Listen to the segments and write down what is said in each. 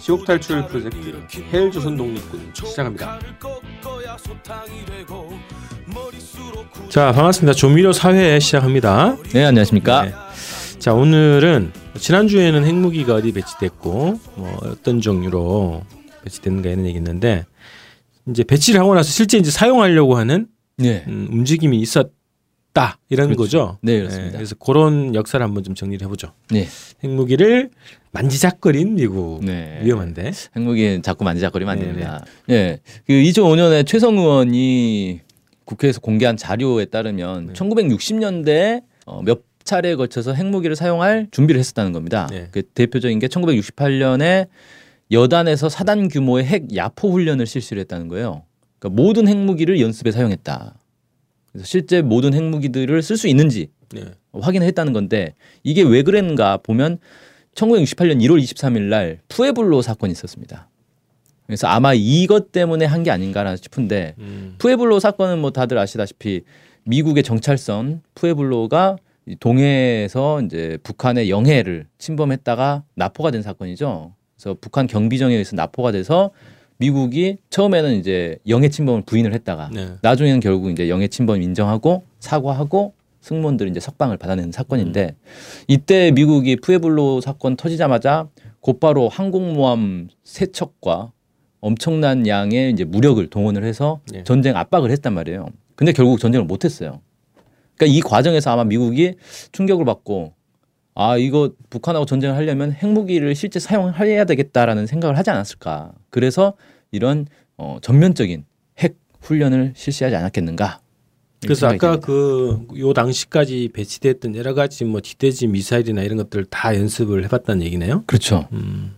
지옥 탈출 프로젝트 헬 조선 독립군 시작합니다. 자 반갑습니다. 조미료 사회 시작합니다. 네 안녕하십니까. 네. 자 오늘은 지난 주에는 핵무기가 어디 배치됐고 뭐 어떤 종류로 배치됐는가 이런 얘기 했는데 이제 배치를 하고 나서 실제 이제 사용하려고 하는 네. 음, 움직임이 있었. 다 이런 그렇죠. 거죠. 네, 그렇습니다. 네, 그래서 그런 역사를 한번 좀 정리를 해보죠. 네. 핵무기를 만지작거린 미국 네. 위험한데 핵무기 자꾸 만지작거리면 안 됩니다. 네, 그 2005년에 최성 의원이 국회에서 공개한 자료에 따르면 네. 1960년대 어, 몇 차례에 걸쳐서 핵무기를 사용할 준비를 했었다는 겁니다. 네. 그 대표적인 게 1968년에 여단에서 사단 규모의 핵 야포 훈련을 실시를 했다는 거예요. 그러니까 모든 핵무기를 연습에 사용했다. 그래서 실제 모든 핵무기들을 쓸 수 있는지 네. 확인을 했다는 건데 이게 왜 그랬는가 보면 1968년 1월 23일 날 푸에블로 사건이 있었습니다. 그래서 아마 이것 때문에 한 게 아닌가라 싶은데 음. 푸에블로 사건은 뭐 다들 아시다시피 미국의 정찰선 푸에블로가 동해에서 이제 북한의 영해를 침범했다가 납포가 된 사건이죠. 그래서 북한 경비정에 의해서 납포가 돼서 미국이 처음에는 이제 영해 침범을 부인을 했다가 네. 나중에는 결국 이제 영해 침범 인정하고 사과하고 승무원들이 이제 석방을 받아내는 사건인데 음. 이때 미국이 푸에블로 사건 터지자마자 곧바로 항공모함 세 척과 엄청난 양의 이제 무력을 동원을 해서 네. 전쟁 압박을 했단 말이에요. 근데 결국 전쟁을 못 했어요. 그러니까 이 과정에서 아마 미국이 충격을 받고 아 이거 북한하고 전쟁을 하려면 핵무기를 실제 사용해야 되겠다라는 생각을 하지 않았을까. 그래서 이런 어, 전면적인 핵 훈련을 실시하지 않았겠는가. 그래서 아까 그 요 당시까지 배치됐던 여러 가지 뭐 지대지 미사일이나 이런 것들을 다 연습을 해봤다는 얘기네요. 그렇죠. 음.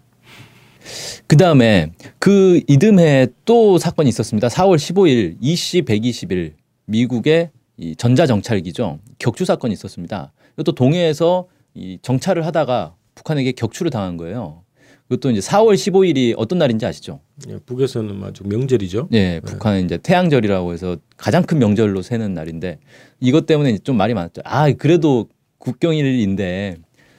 그 다음에 그 이듬해 또 사건이 있었습니다. 4월 15일 EC 121 미국의 이 전자정찰기죠. 격추 사건이 있었습니다. 이것도 동해에서 이 정찰을 하다가 북한에게 격추를 당한 거예요. 그것도 이제 4월 15일이 어떤 날인지 아시죠? 예, 북에서는 아주 명절이죠. 네, 네, 북한은 이제 태양절이라고 해서 가장 큰 명절로 세는 날인데 이것 때문에 좀 말이 많았죠. 아, 그래도 국경일인데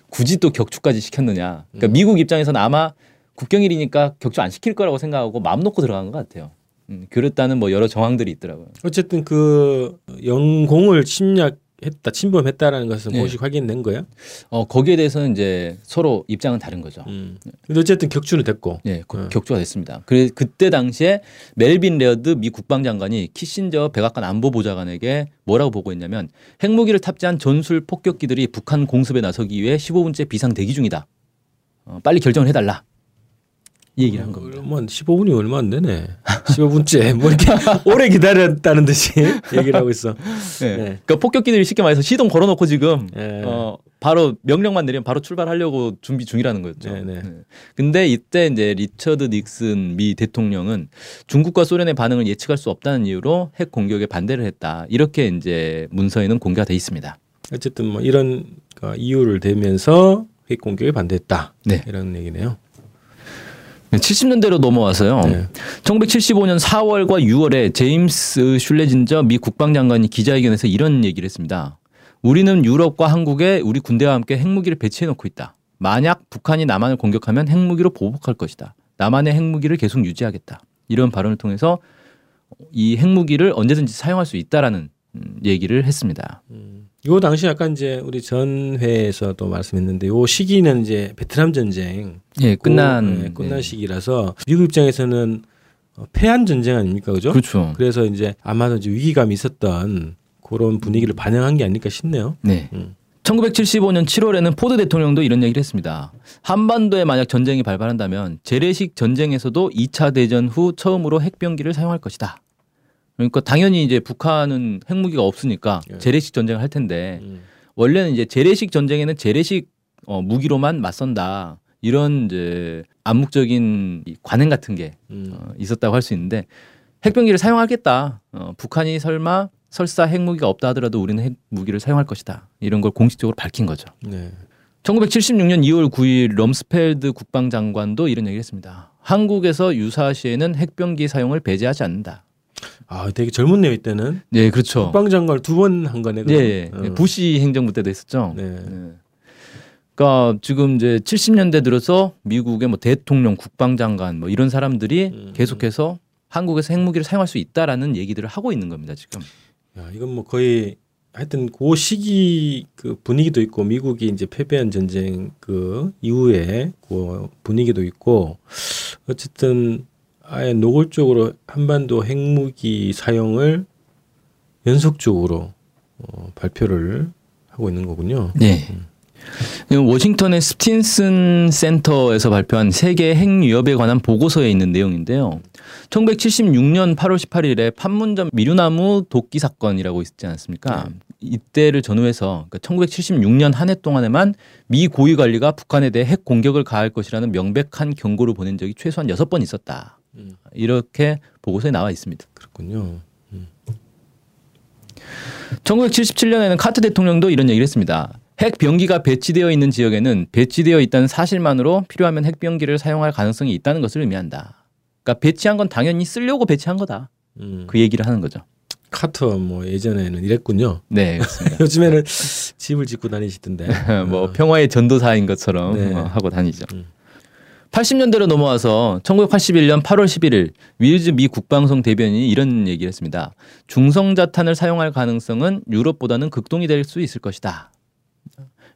굳이 또 격추까지 시켰느냐. 그러니까 음. 미국 입장에서는 아마 국경일이니까 격추 안 시킬 거라고 생각하고 마음 놓고 들어간 것 같아요. 음, 그렇다는 뭐 여러 정황들이 있더라고요. 어쨌든 그 영공을 침략 했다 침범했다라는 것은 네. 공식 확인된 거예요? 어 거기에 대해서는 이제 서로 입장은 다른 거죠. 음. 근데 어쨌든 격추는 됐고. 네, 어. 격추가 됐습니다. 그래 그때 당시에 멜빈 레어드 미 국방장관이 키신저 백악관 안보보좌관에게 뭐라고 보고했냐면 핵무기를 탑재한 전술 폭격기들이 북한 공습에 나서기 위해 15분째 비상 대기 중이다. 어, 빨리 결정을 해달라. 이 얘기를 한 겁니다. 뭐 15분이 얼마 안 되네. 15분째 뭐 이렇게 오래 기다렸다는 듯이 얘기를 하고 있어. 네. 네. 그러니까 폭격기들이 쉽게 말해서 시동 걸어놓고 지금 네. 어, 바로 명령만 내리면 바로 출발하려고 준비 중이라는 거였죠. 네, 네. 네. 근데 이때 이제 리처드 닉슨 미 대통령은 중국과 소련의 반응을 예측할 수 없다는 이유로 핵 공격에 반대를 했다. 이렇게 이제 문서에는 공개가 돼 있습니다. 어쨌든 뭐 이런 이유를 대면서 핵 공격에 반대했다. 네. 이런 얘기네요. 70년대로 넘어와서요. 네. 1975년 4월과 6월에 제임스 슐레진저 미 국방장관이 기자회견에서 이런 얘기를 했습니다. 우리는 유럽과 한국에 우리 군대와 함께 핵무기를 배치해 놓고 있다. 만약 북한이 남한을 공격하면 핵무기로 보복할 것이다. 남한의 핵무기를 계속 유지하겠다. 이런 발언을 통해서 이 핵무기를 언제든지 사용할 수 있다라는 음, 얘기를 했습니다. 음. 요 당시 약간 이제 우리 전 회에서도 말씀했는데 요 시기는 이제 베트남 전쟁 예 끝난 네, 끝난 네. 시기라서 미국 입장에서는 어, 패한 전쟁 아닙니까 그죠? 그렇죠. 그래서 이제 아마도 이제 위기감이 있었던 그런 분위기를 반영한 게 아닐까 싶네요. 네. 음. 1975년 7월에는 포드 대통령도 이런 얘기를 했습니다. 한반도에 만약 전쟁이 발발한다면 재래식 전쟁에서도 2차 대전 후 처음으로 핵병기를 사용할 것이다. 그러니까 당연히 이제 북한은 핵무기가 없으니까 예. 재래식 전쟁을 할 텐데 음. 원래는 이제 재래식 전쟁에는 재래식 어, 무기로만 맞선다 이런 이제 암묵적인 관행 같은 게 음. 어, 있었다고 할 수 있는데 핵병기를 사용하겠다. 어, 북한이 설마 설사 핵무기가 없다 하더라도 우리는 핵무기를 사용할 것이다. 이런 걸 공식적으로 밝힌 거죠. 네. 1976년 2월 9일 럼스펠드 국방장관도 이런 얘기를 했습니다. 한국에서 유사시에는 핵병기 사용을 배제하지 않는다. 아, 되게 젊은 내요 이때는. 네, 그렇죠. 국방장관 두 번 한 거네. 네, 어. 부시 행정부 때도 했었죠. 네. 네. 그러니까 지금 이제 70년대 들어서 미국의 뭐 대통령, 국방장관 뭐 이런 사람들이 음. 계속해서 한국에서 핵무기를 사용할 수 있다라는 얘기들을 하고 있는 겁니다 지금. 야 이건 뭐 거의 하여튼 그 시기 그 분위기도 있고 미국이 이제 패배한 전쟁 그 이후에 그 분위기도 있고 어쨌든 아예 노골적으로 한반도 핵무기 사용을 연속적으로 어, 발표를 하고 있는 거군요. 네. 음. 워싱턴의 스틴슨 센터에서 발표한 세계 핵 위협에 관한 보고서에 있는 내용인데요. 1976년 8월 18일에 판문점 미루나무 도끼 사건이라고 있지 않습니까? 네. 이때를 전후해서 그러니까 1976년 한 해 동안에만 미 고위 관리가 북한에 대해 핵 공격을 가할 것이라는 명백한 경고를 보낸 적이 최소한 6번 있었다. 음. 이렇게 보고서에 나와 있습니다. 그렇군요. 음. 1977년에는 카트 대통령도 이런 얘기를 했습니다. 핵 병기가 배치되어 있는 지역에는 배치되어 있다는 사실만으로 필요하면 핵 병기를 사용할 가능성이 있다는 것을 의미한다. 그러니까 배치한 건 당연히 쓰려고 배치한 거다. 음. 그 얘기를 하는 거죠. 카터 뭐 예전에는 이랬군요. 네. 요즘에는 집을 짓고 다니시던데. 뭐 어. 평화의 전도사인 것처럼 네. 뭐 하고 다니죠. 음. 80년대로 넘어와서 1981년 8월 11일 윌즈 미 국방성 대변인이 이런 얘기를 했습니다. 중성자탄을 사용할 가능성은 유럽보다는 극동이 될 수 있을 것이다.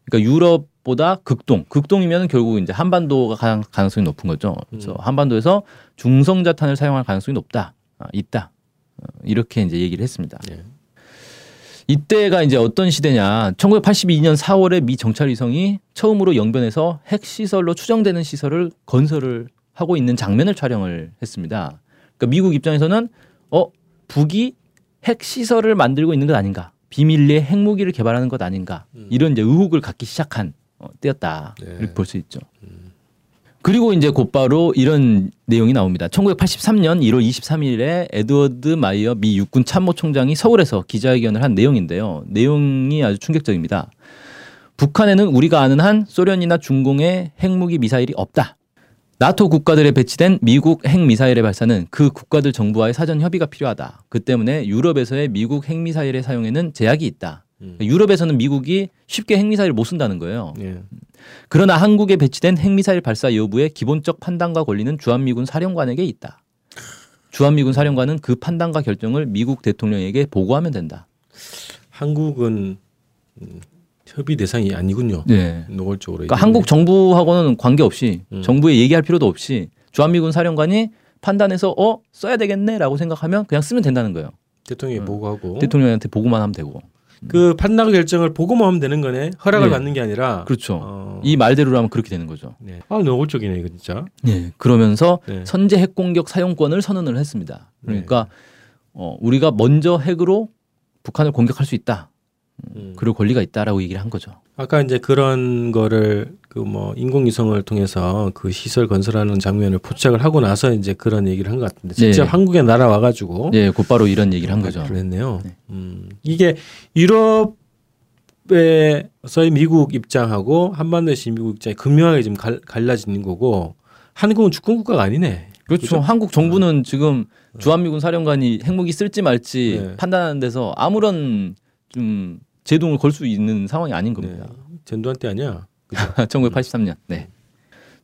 그러니까 유럽보다 극동, 극동이면 결국 이제 한반도가 가장 가능성이 높은 거죠. 그래서 음. 한반도에서 중성자탄을 사용할 가능성이 높다, 아, 있다. 어, 이렇게 이제 얘기를 했습니다. 네. 이때가 이제 어떤 시대냐. 1982년 4월에 미 정찰 위성이 처음으로 영변에서 핵 시설로 추정되는 시설을 건설을 하고 있는 장면을 촬영을 했습니다. 그러니까 미국 입장에서는 어 북이 핵 시설을 만들고 있는 것 아닌가? 비밀리에 핵무기를 개발하는 것 아닌가? 음. 이런 이제 의혹을 갖기 시작한 어, 때였다. 네. 이렇게 볼 수 있죠. 음. 그리고 이제 곧바로 이런 내용이 나옵니다. 1983년 1월 23일에 에드워드 마이어 미 육군 참모총장이 서울에서 기자회견을 한 내용인데요. 내용이 아주 충격적입니다. 북한에는 우리가 아는 한 소련이나 중공의 핵무기 미사일이 없다. 나토 국가들에 배치된 미국 핵미사일의 발사는 그 국가들 정부와의 사전 협의가 필요하다. 그 때문에 유럽에서의 미국 핵미사일의 사용에는 제약이 있다. 음. 유럽에서는 미국이 쉽게 핵미사일을 못 쓴다는 거예요. 예. 그러나 한국에 배치된 핵미사일 발사 여부에 기본적 판단과 권리는 주한미군 사령관에게 있다. 주한미군 사령관은 그 판단과 결정을 미국 대통령에게 보고하면 된다. 한국은 음, 협의 대상이 아니군요. 네. 노골적으로. 그러니까 한국 정부하고는 관계없이 음. 정부에 얘기할 필요도 없이 주한미군 사령관이 판단해서 어 써야 되겠네라고 생각하면 그냥 쓰면 된다는 거예요. 대통령이 음. 보고하고 대통령한테 보고만 하면 되고. 그 판단 결정을 보고만 하면 되는 거네. 허락을 네. 받는 게 아니라. 그렇죠. 어. 이 말대로라면 그렇게 되는 거죠. 네. 아 노골적이네 이거 진짜. 네. 그러면서 네. 선제 핵 공격 사용권을 선언을 했습니다. 그러니까 네. 어, 우리가 먼저 핵으로 북한을 공격할 수 있다. 음. 그럴 권리가 있다라고 얘기를 한 거죠. 아까 이제 그런 거를 그 뭐 인공위성을 통해서 그 시설 건설하는 장면을 포착을 하고 나서 이제 그런 얘기를 한 것 같은데 직접 네. 한국에 날아와 가지고 네, 곧바로 이런 얘기를 한 거죠. 그랬네요. 네. 음, 이게 유럽에서의 미국 입장하고 한반도에서 미국 입장이 극명하게 지금 갈, 갈라지는 거고 한국은 주권 국가가 아니네. 그렇죠. 그렇죠? 한국 정부는 어. 지금 주한미군 사령관이 핵무기 쓸지 말지 네. 판단하는 데서 아무런 좀 제동을 걸 수 있는 상황이 아닌 겁니다. 네. 전두환 때 아니야? 1983년. 네.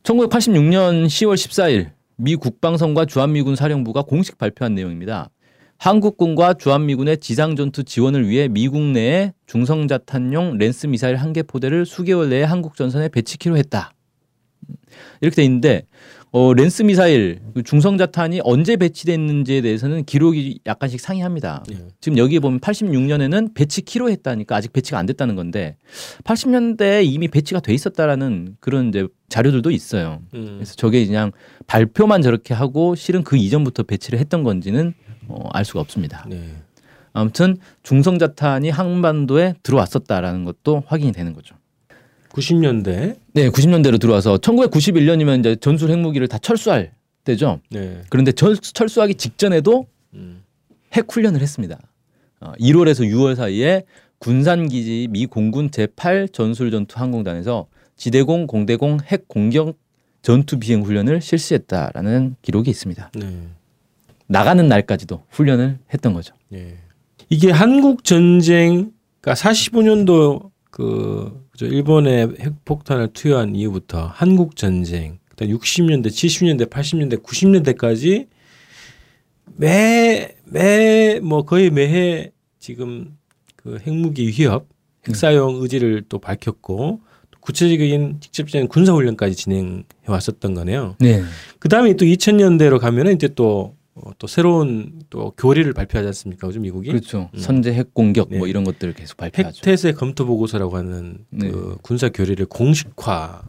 1986년 10월 14일 미 국방성과 주한미군 사령부가 공식 발표한 내용입니다. 한국군과 주한미군의 지상전투 지원을 위해 미국 내에 중성자탄용 랜스 미사일 한 개 포대를 수개월 내에 한국 전선에 배치키로 했다. 이렇게 돼 있는데 어, 랜스 미사일 그 중성 자탄이 언제 배치됐는지에 대해서는 기록이 약간씩 상이합니다. 네. 지금 여기 보면 86년에는 배치 키로 했다니까 아직 배치가 안 됐다는 건데 80년대에 이미 배치가 돼 있었다라는 그런 이제 자료들도 있어요. 음. 그래서 저게 그냥 발표만 저렇게 하고 실은 그 이전부터 배치를 했던 건지는 어, 알 수가 없습니다. 네. 아무튼 중성자탄이 한반도에 들어왔었다라는 것도 확인이 되는 거죠. 90년대. 네, 90년대로 들어와서 1991년이면 이제 전술 핵무기를 다 철수할 때죠. 네. 그런데 절, 철수하기 직전에도 음. 핵 훈련을 했습니다. 어, 1월에서 6월 사이에 군산기지 미 공군 제8 전술전투 항공단에서 지대공, 공대공 핵 공격 전투 비행 훈련을 실시했다라는 기록이 있습니다. 네. 나가는 날까지도 훈련을 했던 거죠. 네. 이게 한국 전쟁, 그러니까 45년도 그 일본의 핵폭탄을 투여한 이후부터 한국 전쟁, 그다음 60년대, 70년대, 80년대, 90년대까지 매 매 뭐 거의 매해 지금 그 핵무기 위협, 핵사용 의지를 또 밝혔고 구체적인 직접적인 군사 훈련까지 진행해 왔었던 거네요. 네. 그 다음에 또 2000년대로 가면은 이제 또 어, 또 새로운 또 교리를 발표하지 않습니까? 요즘 미국이 그렇죠. 음. 선제 핵 공격 뭐 네. 뭐 이런 것들을 계속 발표하죠. 핵태세 검토 보고서라고 하는 그 네. 군사 교리를 공식화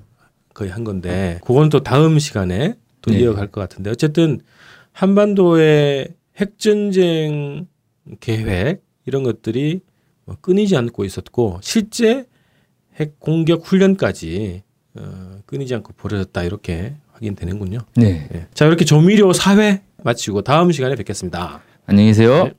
거의 한 건데 그건 또 다음 시간에 또 네. 이어갈 것 같은데 어쨌든 한반도의 핵 전쟁 계획 이런 것들이 뭐 끊이지 않고 있었고 실제 핵 공격 훈련까지 어, 끊이지 않고 벌어졌다 이렇게 확인되는군요. 네. 네. 자 이렇게 조미료 사회 마치고 다음 시간에 뵙겠습니다. 안녕히 계세요. 네.